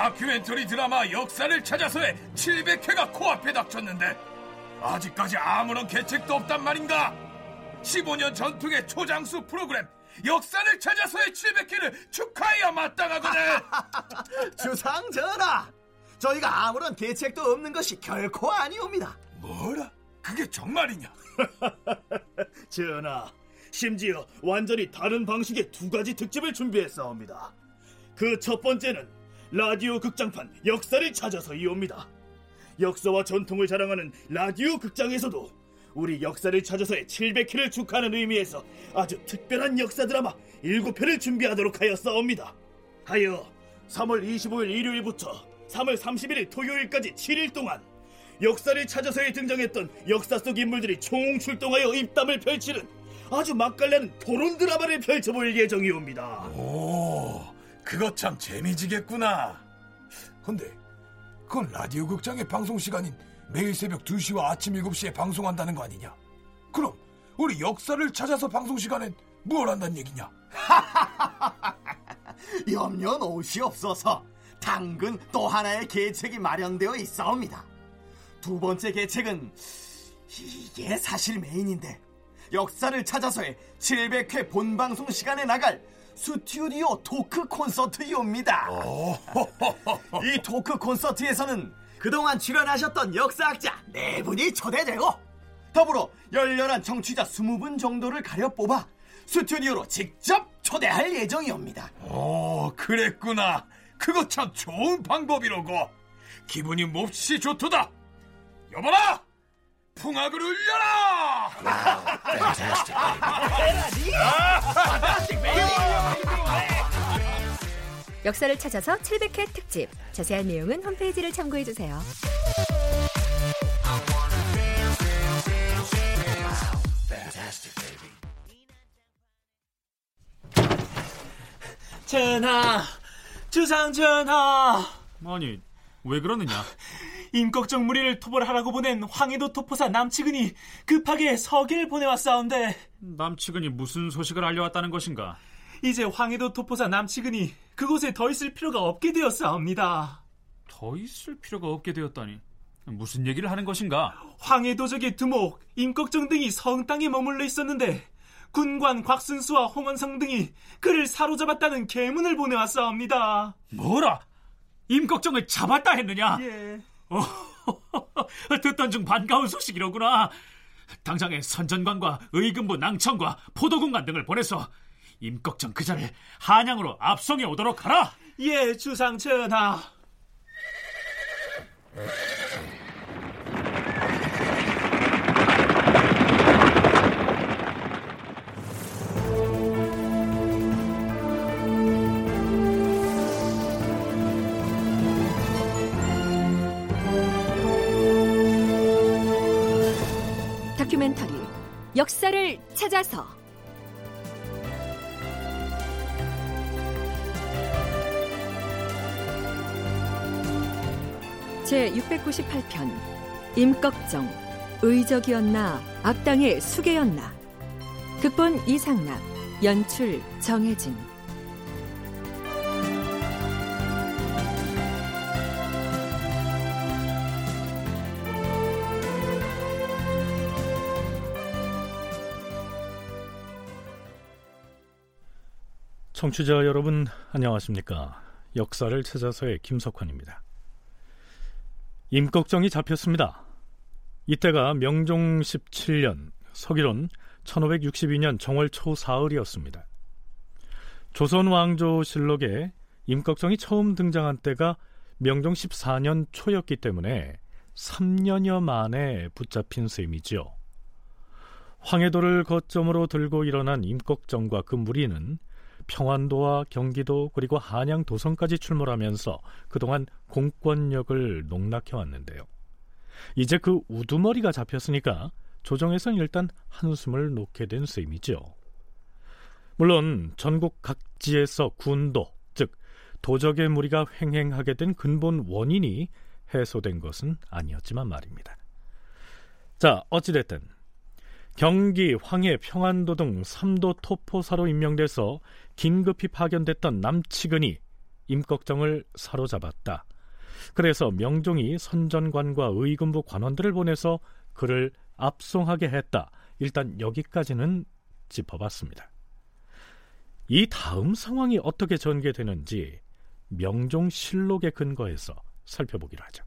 다큐멘터리 드라마 역사를 찾아서의 700회가 코앞에 닥쳤는데 아직까지 아무런 계책도 없단 말인가? 15년 전통의 초장수 프로그램 역사를 찾아서의 700회를 축하해야 마땅하거든. 주상 전하, 저희가 아무런 계책도 없는 것이 결코 아니옵니다. 뭐라? 그게 정말이냐? 전하, 심지어 완전히 다른 방식의 두 가지 특집을 준비했사옵니다. 그 첫 번째는 라디오 극장판 역사를 찾아서이옵니다. 역사와 전통을 자랑하는 라디오 극장에서도 우리 역사를 찾아서의 700회를 축하하는 의미에서 아주 특별한 역사 드라마 7편을 준비하도록 하였사옵니다. 하여 3월 25일 일요일부터 3월 31일 토요일까지 7일 동안 역사를 찾아서에 등장했던 역사 속 인물들이 총 출동하여 입담을 펼치는 아주 맛깔나는 토론 드라마를 펼쳐볼 예정이옵니다. 오, 그거 참 재미지겠구나. 근데 그건 라디오 극장의 방송 시간인 매일 새벽 2시와 아침 7시에 방송한다는 거 아니냐? 그럼 우리 역사를 찾아서 방송 시간엔 뭘 한다는 얘기냐? 염려 놓으시옵소서. 당근 또 하나의 계책이 마련되어 있사옵니다. 두 번째 계책은 이게 사실 메인인데 역사를 찾아서의 700회 본방송 시간에 나갈 스튜디오 토크 콘서트이옵니다. 이 토크 콘서트에서는 그동안 출연하셨던 역사학자 네 분이 초대되고 더불어 열렬한 청취자 20분 정도를 가려 뽑아 스튜디오로 직접 초대할 예정이옵니다. 오, 그랬구나. 그거 참 좋은 방법이로고. 기분이 몹시 좋도다. 여보라! 풍악을 울려라! 역사를 찾아서 700회 특집. 자세한 내용은 홈페이지를 참고해주세요. 전하, 주상 전하. 아니 왜 그러느냐? 임꺽정 무리를 토벌하라고 보낸 황해도 토포사 남치근이 급하게 서기를 보내왔사온데 남측은이 무슨 소식을 알려왔다는 것인가? 이제 황해도 토포사 남치근이 그곳에 더 있을 필요가 없게 되었사옵니다. 더 있을 필요가 없게 되었다니 무슨 얘기를 하는 것인가? 황해도적의 두목, 임꺽정 등이 성 땅에 머물러 있었는데 군관 곽순수와 홍원성 등이 그를 사로잡았다는 계문을 보내왔사옵니다. 뭐라? 임꺽정을 잡았다 했느냐? 예. 어, 듣던 중 반가운 소식이로구나. 당장에 선전관과 의금부 낭천과 포도군관 등을 보내서 임꺽정 그자를 한양으로 압송해 오도록 하라. 예, 주상 전하. 다큐멘터리 역사를 찾아서. 제 698편 임꺽정 의적이었나 악당의 수계였나. 극본 이상락 연출 정혜진 청취자 여러분 안녕하십니까? 역사를 찾아서의 김석환입니다. 임꺽정이 잡혔습니다. 이때가 명종 17년 서기론 1562년 정월 초 사흘이었습니다. 조선 왕조 실록에 임꺽정이 처음 등장한 때가 명종 14년 초였기 때문에 3년여 만에 붙잡힌 셈이지요. 황해도를 거점으로 들고 일어난 임꺽정과 그 무리는 평안도와 경기도 그리고 한양 도성까지 출몰하면서 그동안 공권력을 농락해 왔는데요. 이제 그 우두머리가 잡혔으니까 조정에선 일단 한숨을 놓게 된 셈이죠. 물론 전국 각지에서 군도, 즉 도적의 무리가 횡행하게 된 근본 원인이 해소된 것은 아니었지만 말입니다. 자, 어찌됐든 경기, 황해, 평안도 등 삼도 토포사로 임명돼서 긴급히 파견됐던 남치근이 임꺽정을 사로잡았다. 그래서 명종이 선전관과 의금부 관원들을 보내서 그를 압송하게 했다. 일단 여기까지는 짚어봤습니다. 이 다음 상황이 어떻게 전개되는지 명종 실록에 근거해서 살펴보기로 하죠.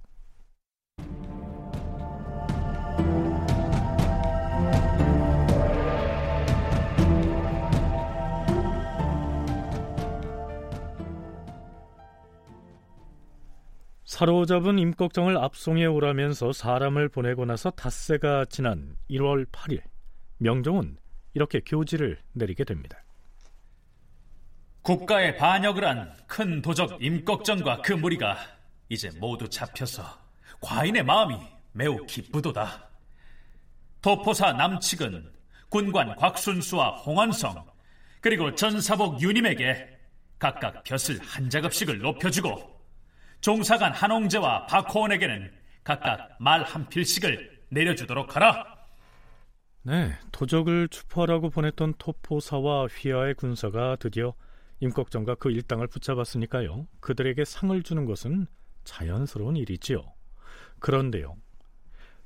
사로잡은 임꺽정을 압송해 오라면서 사람을 보내고 나서 닷새가 지난 1월 8일 명종은 이렇게 교지를 내리게 됩니다. 국가에 반역을 한 큰 도적 임꺽정과 그 무리가 이제 모두 잡혀서 과인의 마음이 매우 기쁘도다. 도포사 남측은 군관 곽순수와 홍원성 그리고 전사복 유님에게 각각 벼슬 한 자급씩을 높여주고 종사관 한홍재와 박호원에게는 각각 말 한 필씩을 내려주도록 하라. 네, 도적을 추포하라고 보냈던 토포사와 휘하의 군사가 드디어 임꺽정과 그 일당을 붙잡았으니까요. 그들에게 상을 주는 것은 자연스러운 일이지요. 그런데요.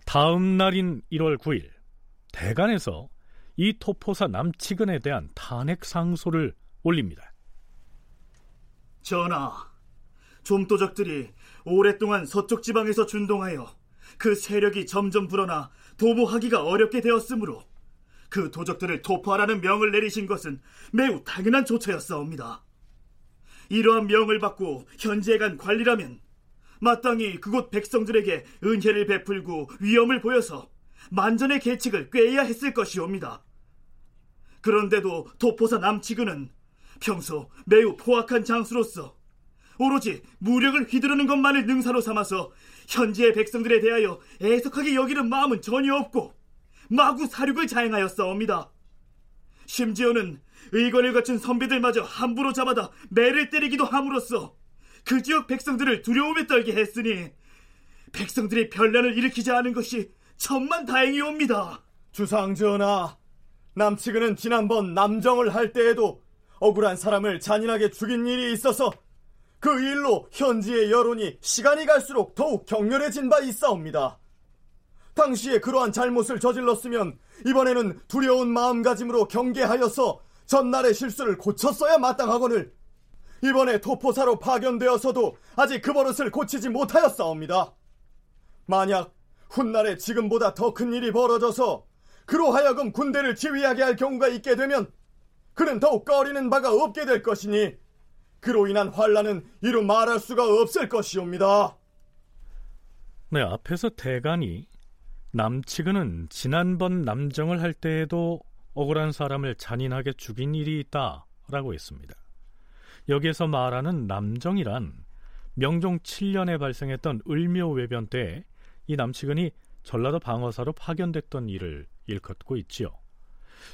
다음 날인 1월 9일 대간에서 이 토포사 남치근에 대한 탄핵 상소를 올립니다. 전하, 좀도적들이 오랫동안 서쪽 지방에서 준동하여 그 세력이 점점 불어나 도모하기가 어렵게 되었으므로 그 도적들을 도포하라는 명을 내리신 것은 매우 당연한 조처였사옵니다. 이러한 명을 받고 현지에 간 관리라면 마땅히 그곳 백성들에게 은혜를 베풀고 위엄을 보여서 만전의 계책을 꾀해야 했을 것이옵니다. 그런데도 도포사 남치근은 평소 매우 포악한 장수로서 오로지 무력을 휘두르는 것만을 능사로 삼아서 현지의 백성들에 대하여 애석하게 여기는 마음은 전혀 없고 마구 사륙을 자행하였사옵니다. 심지어는 의관을 갖춘 선비들마저 함부로 잡아다 매를 때리기도 함으로써 그 지역 백성들을 두려움에 떨게 했으니 백성들이 변란을 일으키지 않은 것이 천만 다행이옵니다. 주상 전하, 남치근은 지난번 남정을 할 때에도 억울한 사람을 잔인하게 죽인 일이 있어서 그 일로 현지의 여론이 시간이 갈수록 더욱 격렬해진 바 있사옵니다. 당시에 그러한 잘못을 저질렀으면 이번에는 두려운 마음가짐으로 경계하여서 전날의 실수를 고쳤어야 마땅하거늘 이번에 토포사로 파견되어서도 아직 그 버릇을 고치지 못하였사옵니다. 만약 훗날에 지금보다 더 큰 일이 벌어져서 그로 하여금 군대를 지휘하게 할 경우가 있게 되면 그는 더욱 꺼리는 바가 없게 될 것이니 그로 인한 환란은 이루 말할 수가 없을 것이옵니다. 네, 앞에서 대간이 남치근은 지난번 남정을 할 때에도 억울한 사람을 잔인하게 죽인 일이 있다라고 했습니다. 여기에서 말하는 남정이란 명종 7년에 발생했던 을묘 외변 때 이 남치근이 전라도 방어사로 파견됐던 일을 일컫고 있지요.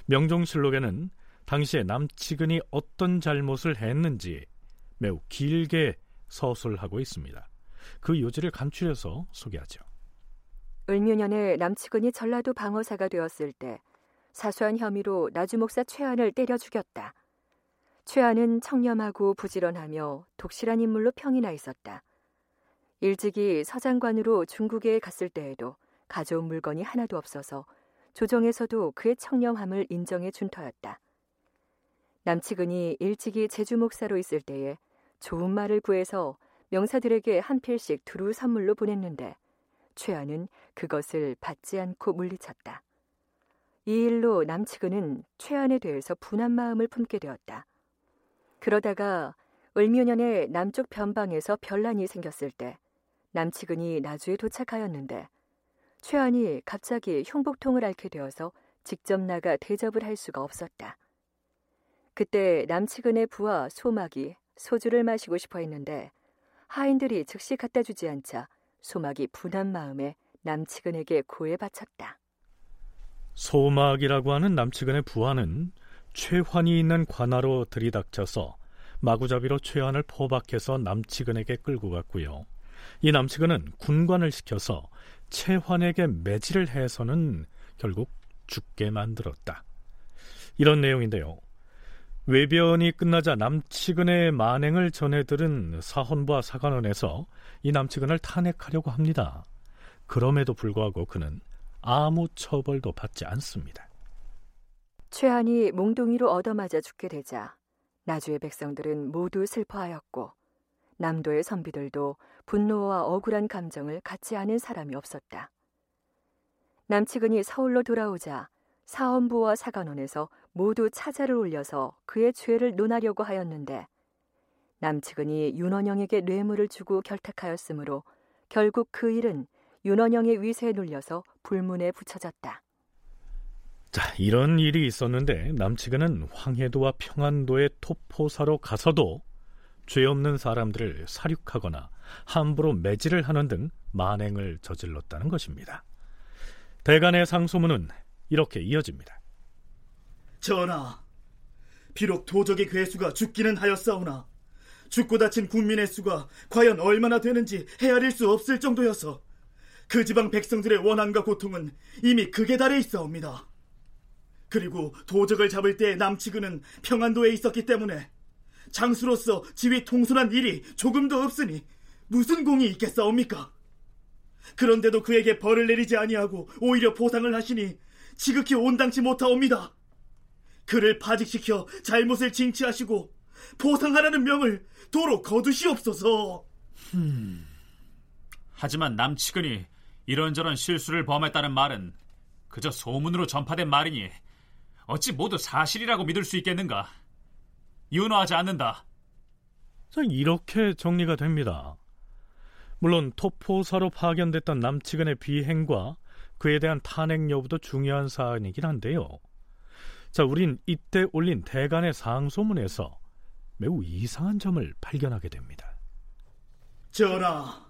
명종실록에는 당시에 남치근이 어떤 잘못을 했는지 매우 길게 서술하고 있습니다. 그 요지를 감추려서 소개하죠. 을묘년에 남치근이 전라도 방어사가 되었을 때 사소한 혐의로 나주목사 최안을 때려 죽였다. 최안은 청렴하고 부지런하며 독실한 인물로 평이 나 있었다. 일찍이 서장관으로 중국에 갔을 때에도 가져온 물건이 하나도 없어서 조정에서도 그의 청렴함을 인정해 준 터였다. 남치근이 일찍이 제주 목사로 있을 때에 좋은 말을 구해서 명사들에게 한 필씩 두루 선물로 보냈는데 최안은 그것을 받지 않고 물리쳤다. 이 일로 남치근은 최안에 대해서 분한 마음을 품게 되었다. 그러다가 을묘년에 남쪽 변방에서 변란이 생겼을 때 남치근이 나주에 도착하였는데 최안이 갑자기 흉복통을 앓게 되어서 직접 나가 대접을 할 수가 없었다. 그때 남치근의 부하 소막이 소주를 마시고 싶어 했는데 하인들이 즉시 갖다 주지 않자 소막이 분한 마음에 남치근에게 고해 바쳤다. 소막이라고 하는 남치근의 부하는 최환이 있는 관하로 들이닥쳐서 마구잡이로 최환을 포박해서 남치근에게 끌고 갔고요. 이 남치근은 군관을 시켜서 최환에게 매질을 해서는 결국 죽게 만들었다. 이런 내용인데요. 외변이 끝나자 남치근의 만행을 전해 들은 사헌부와 사관원에서 이 남치근을 탄핵하려고 합니다. 그럼에도 불구하고 그는 아무 처벌도 받지 않습니다. 최한이 몽둥이로 얻어맞아 죽게 되자 나주의 백성들은 모두 슬퍼하였고 남도의 선비들도 분노와 억울한 감정을 갖지 않은 사람이 없었다. 남치근이 서울로 돌아오자 사헌부와 사관원에서 모두 차자를 올려서 그의 죄를 논하려고 하였는데 남측은이 윤원영에게 뇌물을 주고 결탁하였으므로 결국 그 일은 윤원영의 위세에 눌려서 불문에 붙여졌다. 자, 이런 일이 있었는데 남측은은 황해도와 평안도의 토포사로 가서도 죄 없는 사람들을 사륙하거나 함부로 매질을 하는 등 만행을 저질렀다는 것입니다. 대간의 상소문은 이렇게 이어집니다. 전하, 비록 도적의 괴수가 죽기는 하였사오나 죽고 다친 국민의 수가 과연 얼마나 되는지 헤아릴 수 없을 정도여서 그 지방 백성들의 원한과 고통은 이미 극에 달해 있사옵니다. 그리고 도적을 잡을 때 남치근은 평안도에 있었기 때문에 장수로서 지위 통솔한 일이 조금도 없으니 무슨 공이 있겠사옵니까? 그런데도 그에게 벌을 내리지 아니하고 오히려 보상을 하시니 지극히 온당치 못하옵니다. 그를 파직시켜 잘못을 징치하시고 보상하라는 명을 도로 거두시옵소서. 음. 하지만 남치근이 이런저런 실수를 범했다는 말은 그저 소문으로 전파된 말이니 어찌 모두 사실이라고 믿을 수 있겠는가? 윤호하지 않는다. 이렇게 정리가 됩니다. 물론 토포사로 파견됐던 남치근의 비행과 그에 대한 탄핵 여부도 중요한 사안이긴 한데요. 자, 우린 이때 올린 대간의 상소문에서 매우 이상한 점을 발견하게 됩니다. 전하,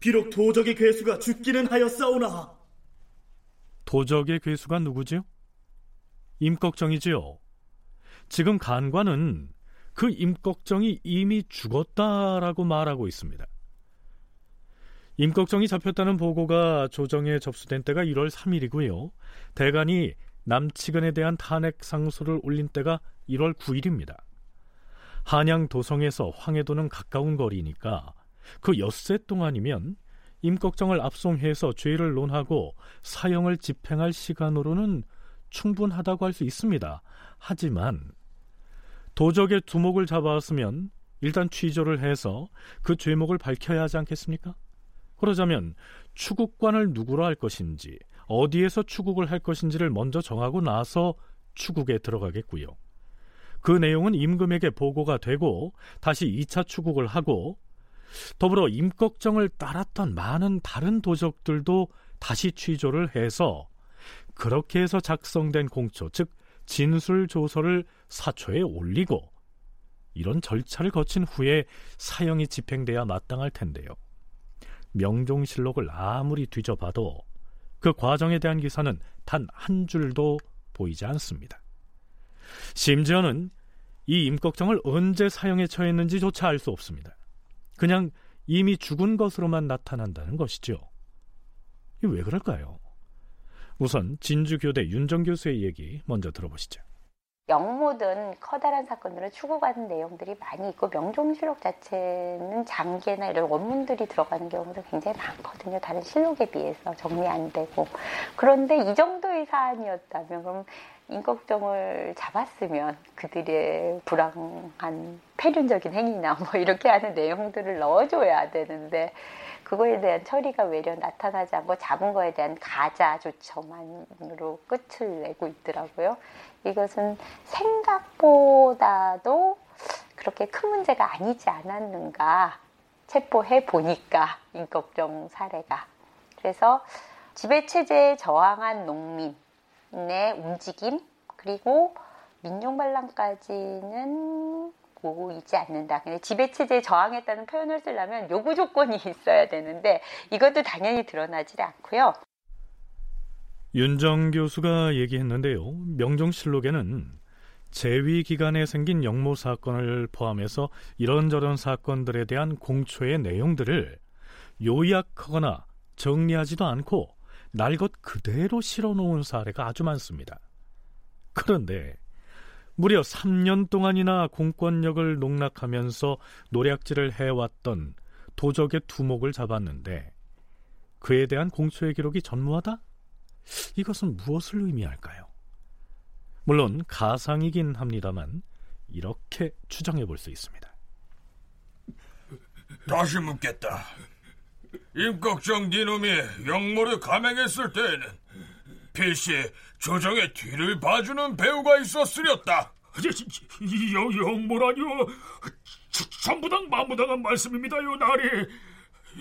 비록 도적의 괴수가 죽기는 하였사오나 도적의 괴수가 누구지요? 임꺽정이지요. 지금 간관은 그 임꺽정이 이미 죽었다라고 말하고 있습니다. 임꺽정이 잡혔다는 보고가 조정에 접수된 때가 1월 3일이고요. 대간이 남치근에 대한 탄핵 상소를 올린 때가 1월 9일입니다. 한양 도성에서 황해도는 가까운 거리니까 그 엿새 동안이면 임꺽정을 압송해서 죄를 논하고 사형을 집행할 시간으로는 충분하다고 할 수 있습니다. 하지만 도적의 두목을 잡아왔으면 일단 취조를 해서 그 죄목을 밝혀야 하지 않겠습니까? 그러자면 추국관을 누구로 할 것인지 어디에서 추국을 할 것인지를 먼저 정하고 나서 추국에 들어가겠고요. 그 내용은 임금에게 보고가 되고 다시 2차 추국을 하고 더불어 임꺽정을 따랐던 많은 다른 도적들도 다시 취조를 해서 그렇게 해서 작성된 공초, 즉 진술 조서를 사초에 올리고 이런 절차를 거친 후에 사형이 집행돼야 마땅할 텐데요. 명종실록을 아무리 뒤져봐도 그 과정에 대한 기사는 단 한 줄도 보이지 않습니다. 심지어는 이 임꺽정을 언제 사형에 처했는지조차 알 수 없습니다. 그냥 이미 죽은 것으로만 나타난다는 것이죠. 왜 그럴까요? 우선 진주교대 윤정 교수의 얘기 먼저 들어보시죠. 영모든 커다란 사건들을 추구하는 내용들이 많이 있고 명종실록 자체는 장계나 이런 원문들이 들어가는 경우도 굉장히 많거든요. 다른 실록에 비해서 정리 안 되고 그런데 이 정도의 사안이었다면 그럼 임꺽정을 잡았으면 그들의 불황한 폐륜적인 행위나 뭐 이렇게 하는 내용들을 넣어줘야 되는데 그거에 대한 처리가 외려 나타나지 않고 잡은 거에 대한 가자 조처만으로 끝을 내고 있더라고요. 이것은 생각보다도 그렇게 큰 문제가 아니지 않았는가 체포해 보니까 인걱정 사례가 그래서 지배체제에 저항한 농민의 움직임 그리고 민족반란까지는 보이지 않는다. 근데 지배체제에 저항했다는 표현을 쓰려면 요구 조건이 있어야 되는데 이것도 당연히 드러나지 않고요. 윤정 교수가 얘기했는데요. 명종실록에는 재위 기간에 생긴 영모 사건을 포함해서 이런저런 사건들에 대한 공초의 내용들을 요약하거나 정리하지도 않고 날것 그대로 실어놓은 사례가 아주 많습니다. 그런데 무려 3년 동안이나 공권력을 농락하면서 노략질을 해왔던 도적의 두목을 잡았는데 그에 대한 공초의 기록이 전무하다? 이것은 무엇을 의미할까요? 물론 가상이긴 합니다만 이렇게 추정해 볼 수 있습니다. 다시 묻겠다. 임꺽정 니놈이 영모를 감행했을 때에는 필시 조정의 뒤를 봐주는 배우가 있었으렸다. 영, 영모라뇨. 전부당 만무당한 말씀입니다요, 나리.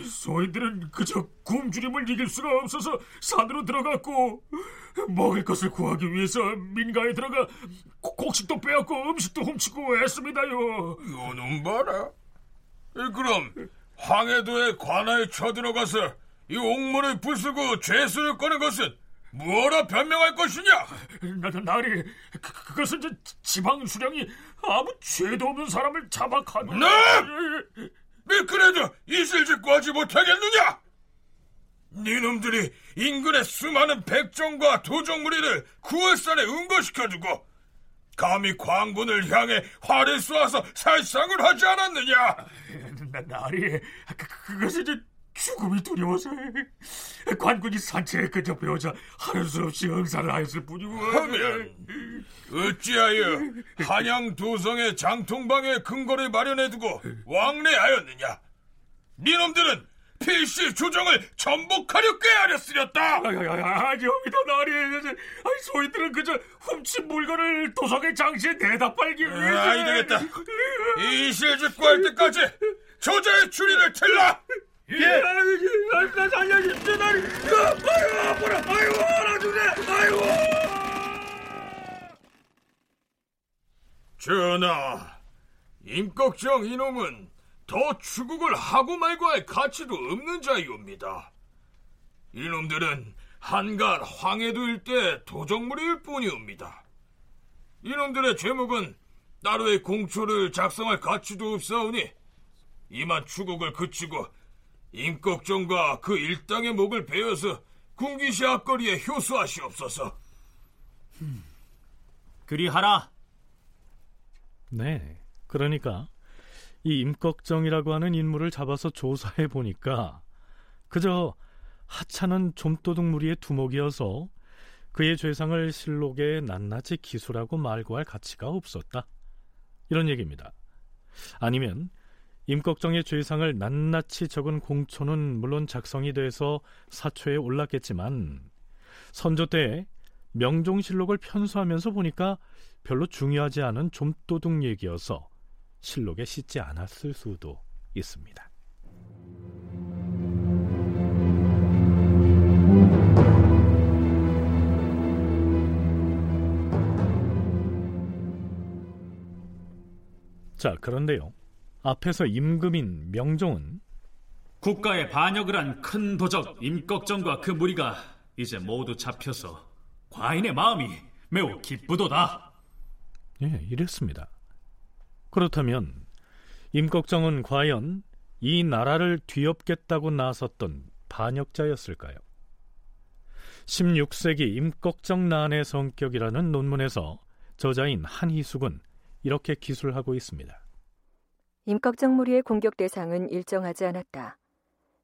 소인들은 그저 굶주림을 이길 수가 없어서 산으로 들어갔고 먹을 것을 구하기 위해서 민가에 들어가 곡식도 빼앗고 음식도 훔치고 했습니다요. 요놈 봐라. 그럼 황해도의 관아에 쳐들어가서 이 옥문을 부수고 죄수를 꺼낸 것은 뭐라 변명할 것이냐? 나, 나리 그, 그것은 저 지방 수령이 아무 죄도 없는 사람을 잡아가는 네! 네 그래도 이실직고 하지 못하겠느냐? 니놈들이 인근의 수많은 백정과 도적무리를 구월산에 응거시켜두고 감히 광군을 향해 활을 쏘아서 살상을 하지 않았느냐? 나, 나리 그, 그것은 저 죽음이 두려워서 관군이 산채에 그저 배우자 하는 수 없이 응사를 하였을 뿐이고 하면 어찌하여 한양 도성의 장통방에 근거를 마련해두고 왕래하였느냐? 니놈들은 필시 조정을 전복하려 꾀하렸으렸다. 아니옵니다 나리. 소인들은 그저 훔친 물건을 도성의 장시에 대답하기 위해서. 아이 되겠다. 이실직고 할 때까지 조자의 추리를 틀라. 예. 나 살려주십시오 나리. 아유 아파라. 아유 알아주네. 아유. 전하, 임꺽정 이놈은 더 추국을 하고 말고 할 가치도 없는 자이옵니다. 이놈들은 한간 황해도 일대 도적무리일 뿐이옵니다. 이놈들의 죄목은 따로의 공초를 작성할 가치도 없사오니 이만 추국을 그치고 임꺽정과 그 일당의 목을 베어서 군기시 앞거리에 효수하시옵소서. 그리하라. 네, 그러니까 이 임꺽정이라고 하는 인물을 잡아서 조사해 보니까 그저 하찮은 좀도둑 무리의 두목이어서 그의 죄상을 실록에 낱낱이 기술하고 말고할 가치가 없었다. 이런 얘기입니다. 아니면 임꺽정의 죄상을 낱낱이 적은 공초는 물론 작성이 돼서 사초에 올랐겠지만 선조 때 명종실록을 편수하면서 보니까 별로 중요하지 않은 좀도둑 얘기여서 실록에 싣지 않았을 수도 있습니다. 자, 그런데요. 앞에서 임금인 명종은 국가에 반역을 한 큰 도적 임꺽정과 그 무리가 이제 모두 잡혀서 과인의 마음이 매우 기쁘도다. 예, 이랬습니다. 그렇다면 임꺽정은 과연 이 나라를 뒤엎겠다고 나섰던 반역자였을까요? 16세기 임꺽정 난의 성격이라는 논문에서 저자인 한희숙은 이렇게 기술하고 있습니다. 임꺽정 무리의 공격 대상은 일정하지 않았다.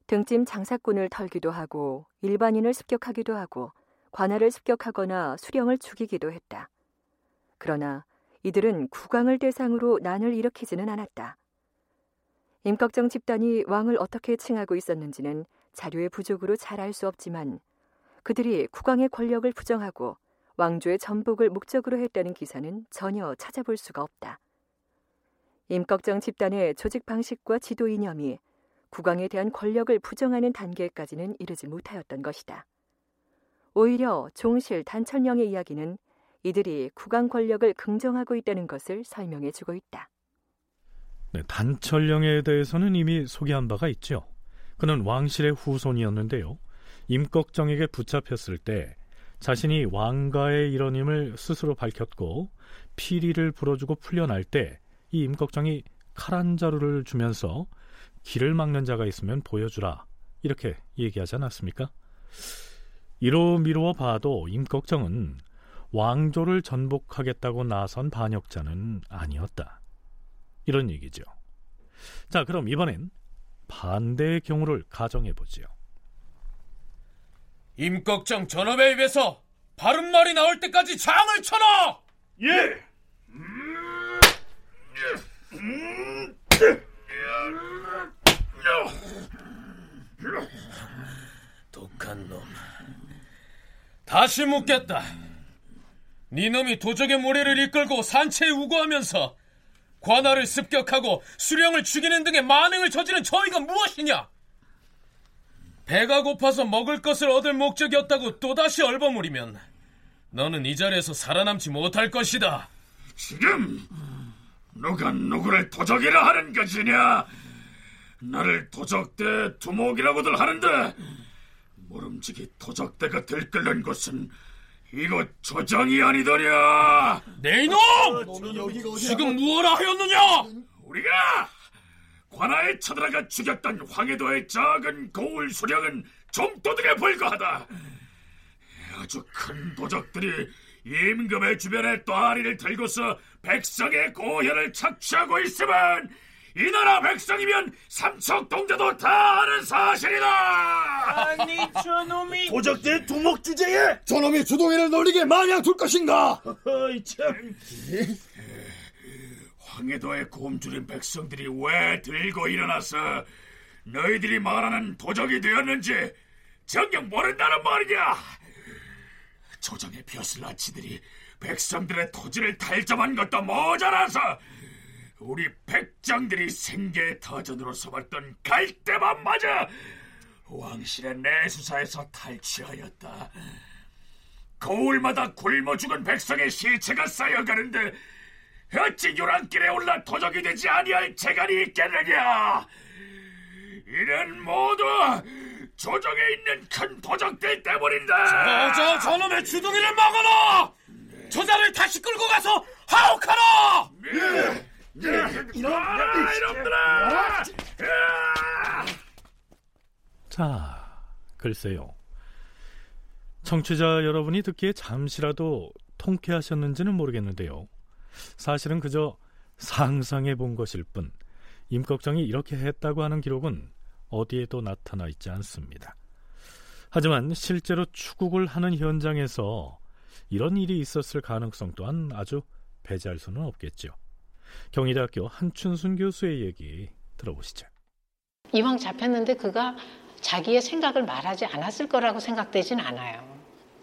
등짐 장사꾼을 털기도 하고 일반인을 습격하기도 하고 관할을 습격하거나 수령을 죽이기도 했다. 그러나 이들은 국왕을 대상으로 난을 일으키지는 않았다. 임꺽정 집단이 왕을 어떻게 칭하고 있었는지는 자료의 부족으로 잘 알 수 없지만 그들이 국왕의 권력을 부정하고 왕조의 전복을 목적으로 했다는 기사는 전혀 찾아볼 수가 없다. 임꺽정 집단의 조직 방식과 지도 이념이 국왕에 대한 권력을 부정하는 단계까지는 이르지 못하였던 것이다. 오히려 종실 단천령의 이야기는 이들이 국왕 권력을 긍정하고 있다는 것을 설명해 주고 있다. 네, 단철령에 대해서는 이미 소개한 바가 있죠. 그는 왕실의 후손이었는데요. 임꺽정에게 붙잡혔을 때 자신이 왕가의 일원임을 스스로 밝혔고 피리를 불어주고 풀려날 때 이 임꺽정이 칼 한 자루를 주면서 길을 막는 자가 있으면 보여주라 이렇게 얘기하지 않았습니까? 이로 미루어 봐도 임꺽정은 왕조를 전복하겠다고 나선 반역자는 아니었다. 이런 얘기죠. 자, 그럼 이번엔 반대의 경우를 가정해 보지요. 임꺽정 전업에 입에서 바른 말이 나올 때까지 장을 쳐라! 예! 독한 놈. 다시 묻겠다. 네 놈이 도적의 모래를 이끌고 산채에 우거하면서 관할을 습격하고 수령을 죽이는 등의 만행을 저지른 저희가 무엇이냐? 배가 고파서 먹을 것을 얻을 목적이었다고 또다시 얼버무리면 너는 이 자리에서 살아남지 못할 것이다. 지금 누가 누구를 도적이라 하는 것이냐? 나를 도적대 두목이라고들 하는데 모름지기 도적대가 들끓는 곳은 이곳 조정이 아니더냐? 내 이놈! 지금 무엇라 하였느냐? 우리가 관아에 쳐들어가 죽였던 황해도의 작은 고울 수령은 좀도둑에 불과하다. 아주 큰 도적들이 임금의 주변에 또아리를 들고서 백성의 고혈을 착취하고 있으면 이 나라 백성이면 삼척동자도 다 아는 사실이다. 아니 저놈이 도적대 두목 주제에 저놈이 주동이를 놀리게 마냥 둘 것인가? 어이 참 황해도에 곰주린 백성들이 왜 들고 일어나서 너희들이 말하는 도적이 되었는지 정녕 모른다는 말이냐? 조정의 벼슬아치들이 백성들의 토지를 탈점한 것도 모자라서 우리 백장들이 생계 터전으로 삼았던 맞아 왕실의 내수사에서 탈취하였다. 거울마다 굶어 죽은 백성의 시체가 쌓여가는데 어찌 요란길에 올라 도적이 되지 아니할 재간이 있겠느냐? 이는 모두 조정에 있는 큰 도적들 때문인다. 저, 저, 저놈의 주둥이를 막아라! 저자를 다시 끌고 가서 하옥하라! 이놈들아! 이놈들아! 자, 글쎄요. 청취자 여러분이 듣기에 잠시라도 통쾌하셨는지는 모르겠는데요. 사실은 그저 상상해 본 것일 뿐 임꺽정이 이렇게 했다고 하는 기록은 어디에도 나타나 있지 않습니다. 하지만 실제로 추국을 하는 현장에서 이런 일이 있었을 가능성 또한 아주 배제할 수는 없겠죠. 경희대학교 한춘순 교수의 얘기 들어보시죠. 이왕 잡혔는데 그가 자기의 생각을 말하지 않았을 거라고 생각되진 않아요.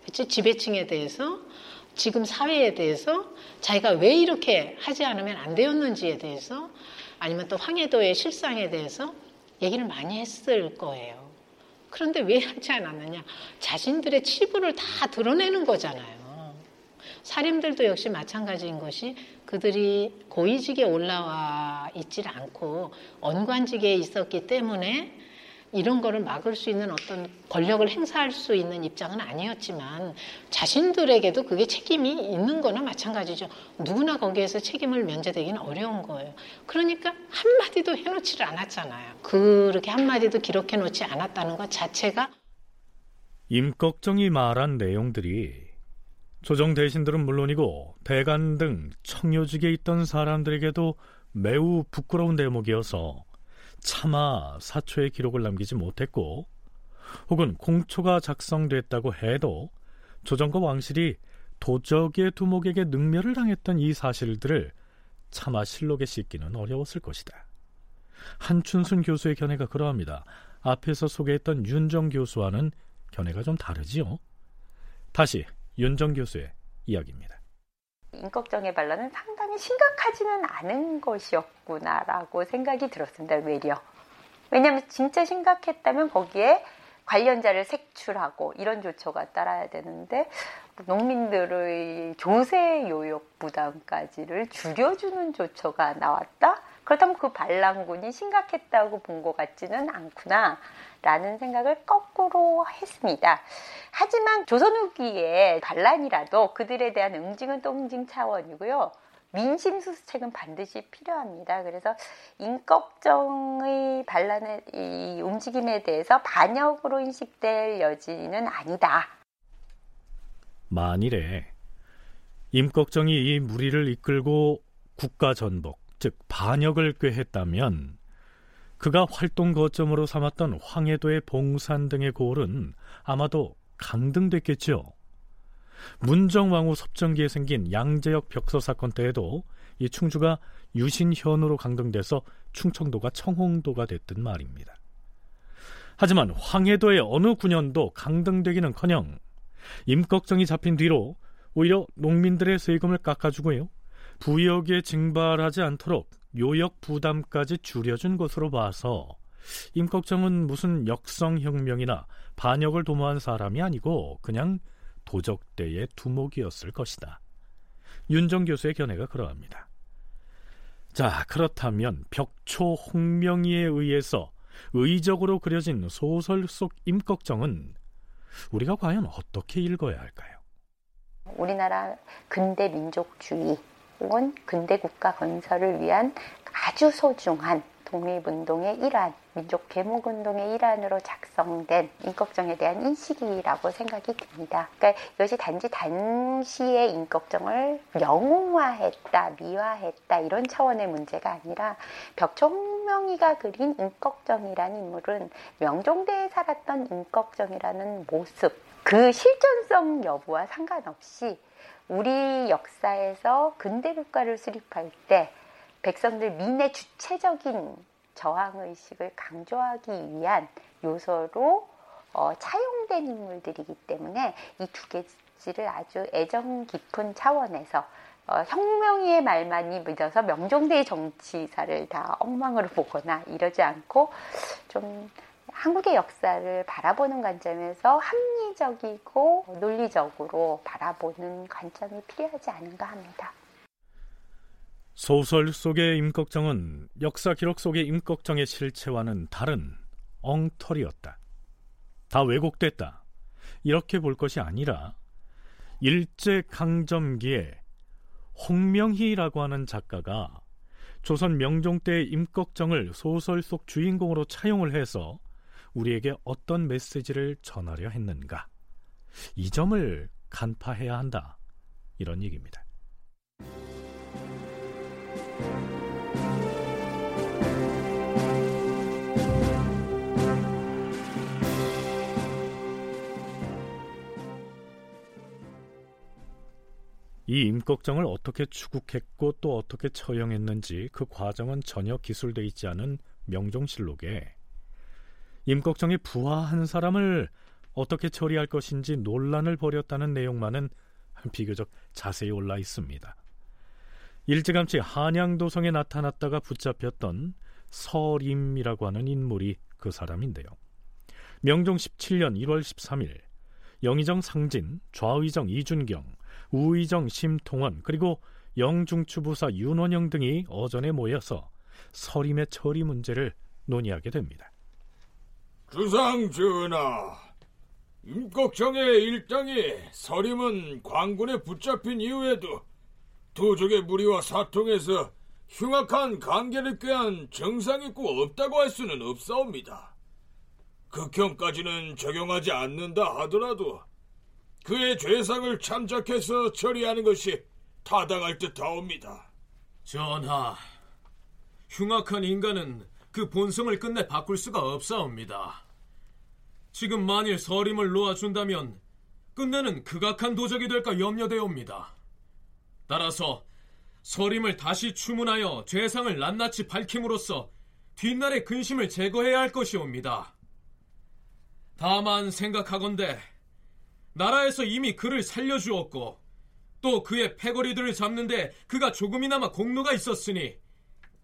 그치? 지배층에 대해서 지금 사회에 대해서 자기가 왜 이렇게 하지 않으면 안 되었는지에 대해서 아니면 또 황해도의 실상에 대해서 얘기를 많이 했을 거예요. 그런데 왜 하지 않았느냐? 자신들의 치부를 다 드러내는 거잖아요. 사림들도 역시 마찬가지인 것이 그들이 고위직에 올라와 있질 않고 언관직에 있었기 때문에 이런 거를 막을 수 있는 어떤 권력을 행사할 수 있는 입장은 아니었지만 자신들에게도 그게 책임이 있는 거나 마찬가지죠. 누구나 거기에서 책임을 면제되기는 어려운 거예요. 그러니까 한마디도 해놓지를 않았잖아요. 그렇게 한마디도 기록해 놓지 않았다는 것 자체가 임꺽정이 말한 내용들이 조정 대신들은 물론이고 대간 등 청요직에 있던 사람들에게도 매우 부끄러운 대목이어서 차마 사초의 기록을 남기지 못했고 혹은 공초가 작성됐다고 해도 조정과 왕실이 도적의 두목에게 능멸을 당했던 이 사실들을 차마 실록에 싣기는 어려웠을 것이다. 한춘순 교수의 견해가 그러합니다. 앞에서 소개했던 윤정 교수와는 견해가 좀 다르지요. 다시 윤정 교수의 이야기입니다. 임꺽정의 반란은 상당히 심각하지는 않은 것이었구나라고 생각이 들었습니다. 외려. 왜냐하면 진짜 심각했다면 거기에 관련자를 색출하고 이런 조처가 따라야 되는데 농민들의 조세 요역 부담까지를 줄여주는 조처가 나왔다. 그렇다면 그 반란군이 심각했다고 본 것 같지는 않구나. 라는 생각을 거꾸로 했습니다. 하지만 조선 후기에 반란이라도 그들에 대한 응징은 또 응징 차원이고요. 민심 수습책은 반드시 필요합니다. 그래서 임꺽정의 반란의 이 움직임에 대해서 반역으로 인식될 여지는 아니다. 만일에 임꺽정이 이 무리를 이끌고 국가 전복, 즉 반역을 꾀했다면 그가 활동 거점으로 삼았던 황해도의 봉산 등의 고을은 아마도 강등됐겠죠. 문정왕후 섭정기에 생긴 양재역 벽서 사건 때에도 이 충주가 유신현으로 강등돼서 충청도가 청홍도가 됐든 말입니다. 하지만 황해도의 어느 군현도 강등되기는커녕 임꺽정이 잡힌 뒤로 오히려 농민들의 세금을 깎아주고요. 부역에 증발하지 않도록 요역 부담까지 줄여준 것으로 봐서 임꺽정은 무슨 역성혁명이나 반역을 도모한 사람이 아니고 그냥 도적대의 두목이었을 것이다. 윤정 교수의 견해가 그러합니다. 자, 그렇다면 벽초 홍명희에 의해서 의적으로 그려진 소설 속 임꺽정은 우리가 과연 어떻게 읽어야 할까요? 우리나라 근대 민족주의 혹은 근대 국가 건설을 위한 아주 소중한 독립운동의 일환, 민족 계몽운동의 일환으로 작성된 임꺽정에 대한 인식이라고 생각이 듭니다. 그러니까 이것이 단지 당시의 임꺽정을 영웅화했다, 미화했다 이런 차원의 문제가 아니라 벽종명이가 그린 임꺽정이라는 인물은 명종대에 살았던 임꺽정이라는 모습, 그 실존성 여부와 상관없이 우리 역사에서 근대 국가를 수립할 때 백성들 민의 주체적인 저항 의식을 강조하기 위한 요소로 어, 차용된 인물들이기 때문에 이두 가지를 아주 애정 깊은 차원에서 어, 혁명의 말만이 믿어서 명종대의 정치사를 다 엉망으로 보거나 이러지 않고 좀 한국의 역사를 바라보는 관점에서 합리적이고 논리적으로 바라보는 관점이 필요하지 않은가 합니다. 소설 속의 임꺽정은 역사 기록 속의 임꺽정의 실체와는 다른 엉터리였다. 다 왜곡됐다. 이렇게 볼 것이 아니라 일제 강점기에 홍명희라고 하는 작가가 조선 명종 때의 임꺽정을 소설 속 주인공으로 차용을 해서 우리에게 어떤 메시지를 전하려 했는가. 이 점을 간파해야 한다. 이런 얘기입니다. 이 임꺽정을 어떻게 추국했고 또 어떻게 처형했는지 그 과정은 전혀 기술돼 있지 않은 명종실록에 임꺽정이 부하한 사람을 어떻게 처리할 것인지 논란을 벌였다는 내용만은 비교적 자세히 올라 있습니다. 일찌감치 한양도성에 나타났다가 붙잡혔던 서림이라고 하는 인물이 그 사람인데요. 명종 17년 1월 13일 영의정 상진, 좌의정 이준경, 우의정 심통원 그리고 영중추부사 윤원영 등이 어전에 모여서 서림의 처리 문제를 논의하게 됩니다. 주상 전하, 임꺽정의 일당이 서림은 광군에 붙잡힌 이후에도 도적의 무리와 사통해서 흉악한 관계를 꾀한 정상 있고 없다고 할 수는 없사옵니다. 극형까지는 적용하지 않는다 하더라도 그의 죄상을 참작해서 처리하는 것이 타당할 듯하옵니다. 전하, 흉악한 인간은 그 본성을 끝내 바꿀 수가 없사옵니다. 지금 만일 서림을 놓아준다면 끝내는 극악한 도적이 될까 염려되옵니다. 따라서 서림을 다시 추문하여 죄상을 낱낱이 밝힘으로써 뒷날의 근심을 제거해야 할 것이옵니다. 다만 생각하건대 나라에서 이미 그를 살려주었고 또 그의 패거리들을 잡는데 그가 조금이나마 공로가 있었으니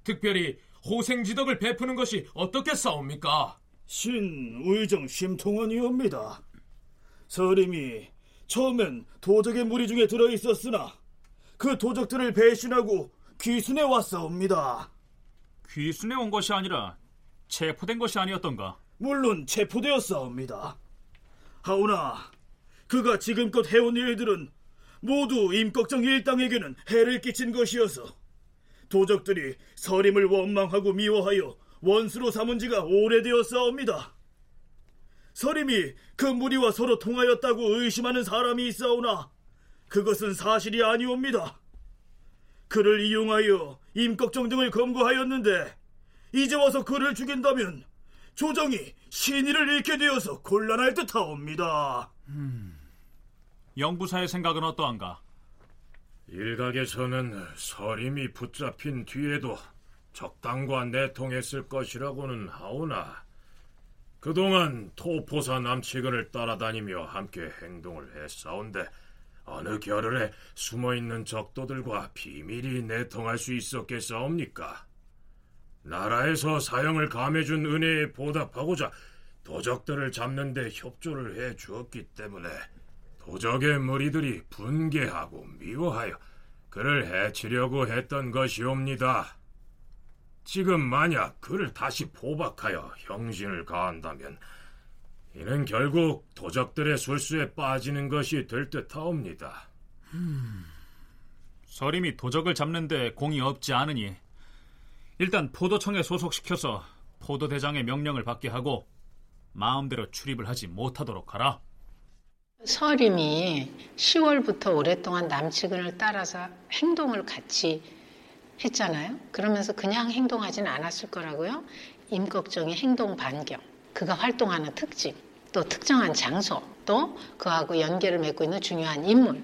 특별히 호생지덕을 베푸는 것이 어떻겠사옵니까? 신의정 심통원이옵니다. 서림이 처음엔 도적의 무리 중에 들어있었으나 그 도적들을 배신하고 귀순해 왔사옵니다. 귀순해 온 것이 아니라 체포된 것이 아니었던가? 물론 체포되었사옵니다. 하오나 그가 지금껏 해온 일들은 모두 임꺽정 일당에게는 해를 끼친 것이어서 도적들이 서림을 원망하고 미워하여 원수로 삼은 지가 오래되었사옵니다. 서림이 그 무리와 서로 통하였다고 의심하는 사람이 있사오나 그것은 사실이 아니옵니다. 그를 이용하여 임꺽정 등을 검거하였는데 이제 와서 그를 죽인다면 조정이 신의를 잃게 되어서 곤란할 듯하옵니다. 음, 영부사의 생각은 어떠한가? 일각에서는 서림이 붙잡힌 뒤에도 적당과 내통했을 것이라고는 하오나 그동안 토포사 남치근을 따라다니며 함께 행동을 했사온데 어느 겨를에 숨어있는 적도들과 비밀이 내통할 수 있었겠사옵니까? 나라에서 사형을 감해준 은혜에 보답하고자 도적들을 잡는 데 협조를 해 주었기 때문에 도적의 무리들이 분개하고 미워하여 그를 해치려고 했던 것이옵니다. 지금 만약 그를 다시 포박하여 형신을 가한다면 이는 결국 도적들의 술수에 빠지는 것이 될 듯하옵니다. 음, 서림이 도적을 잡는데 공이 없지 않으니 일단 포도청에 소속시켜서 포도대장의 명령을 받게 하고 마음대로 출입을 하지 못하도록 하라. 서림이 10월부터 오랫동안 남측근을 따라서 행동을 같이 했잖아요. 그러면서 그냥 행동하진 않았을 거라고요. 임꺽정의 행동 반경, 그가 활동하는 특징, 또 특정한 장소, 또 그하고 연계를 맺고 있는 중요한 인물,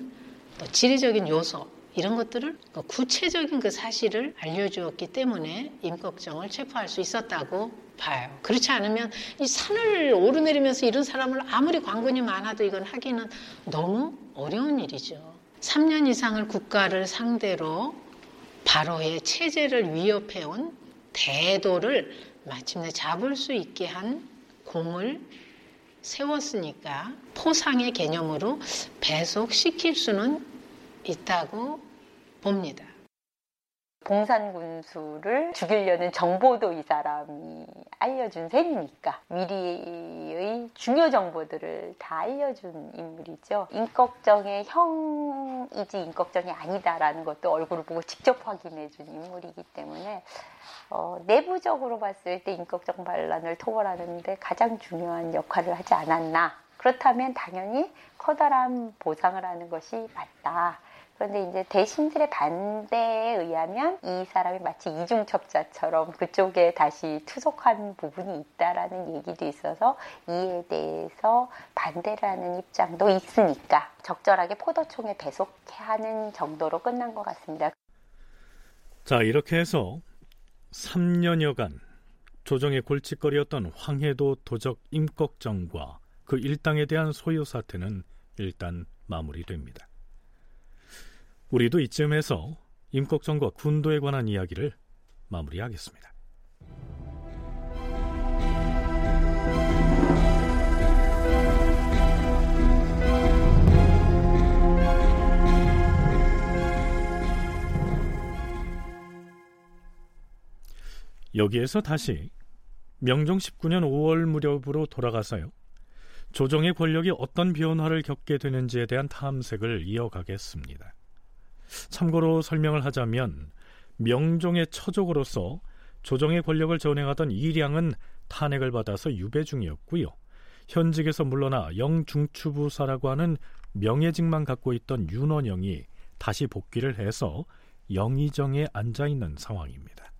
또 지리적인 요소 이런 것들을 그 구체적인 그 사실을 알려주었기 때문에 임꺽정을 체포할 수 있었다고 봐요. 그렇지 않으면 이 산을 오르내리면서 이런 사람을 아무리 관군이 많아도 이건 하기는 너무 어려운 일이죠. 3년 이상을 국가를 상대로 바로의 체제를 위협해온 대도를 마침내 잡을 수 있게 한 공을 세웠으니까 포상의 개념으로 배속시킬 수는 있다고 봅니다. 봉산군수를 죽이려는 정보도 이 사람이 알려준 셈이니까 미리의 중요 정보들을 다 알려준 인물이죠. 인꺽정의 형이지 인꺽정이 아니다라는 것도 얼굴을 보고 직접 확인해준 인물이기 때문에 어, 내부적으로 봤을 때 인격적 반란을 토벌하는데 가장 중요한 역할을 하지 않았나. 그렇다면 당연히 커다란 보상을 하는 것이 맞다. 그런데 이제 대신들의 반대에 의하면 이 사람이 마치 이중첩자처럼 그쪽에 다시 투속한 부분이 있다라는 얘기도 있어서 이에 대해서 반대를 하는 입장도 있으니까 적절하게 포도총에 배속하는 정도로 끝난 것 같습니다. 자, 이렇게 해서 3년여간 조정의 골칫거리였던 황해도 도적 임꺽정과 그 일당에 대한 소요 사태는 일단 마무리됩니다. 우리도 이쯤에서 임꺽정과 군도에 관한 이야기를 마무리하겠습니다. 여기에서 다시 명종 19년 5월 무렵으로 돌아가서요. 조정의 권력이 어떤 변화를 겪게 되는지에 대한 탐색을 이어가겠습니다. 참고로 설명을 하자면 명종의 처족으로서 조정의 권력을 전행하던 이량은 탄핵을 받아서 유배 중이었고요. 현직에서 물러나 영중추부사라고 하는 명예직만 갖고 있던 윤원영이 다시 복귀를 해서 영의정에 앉아 있는 상황입니다.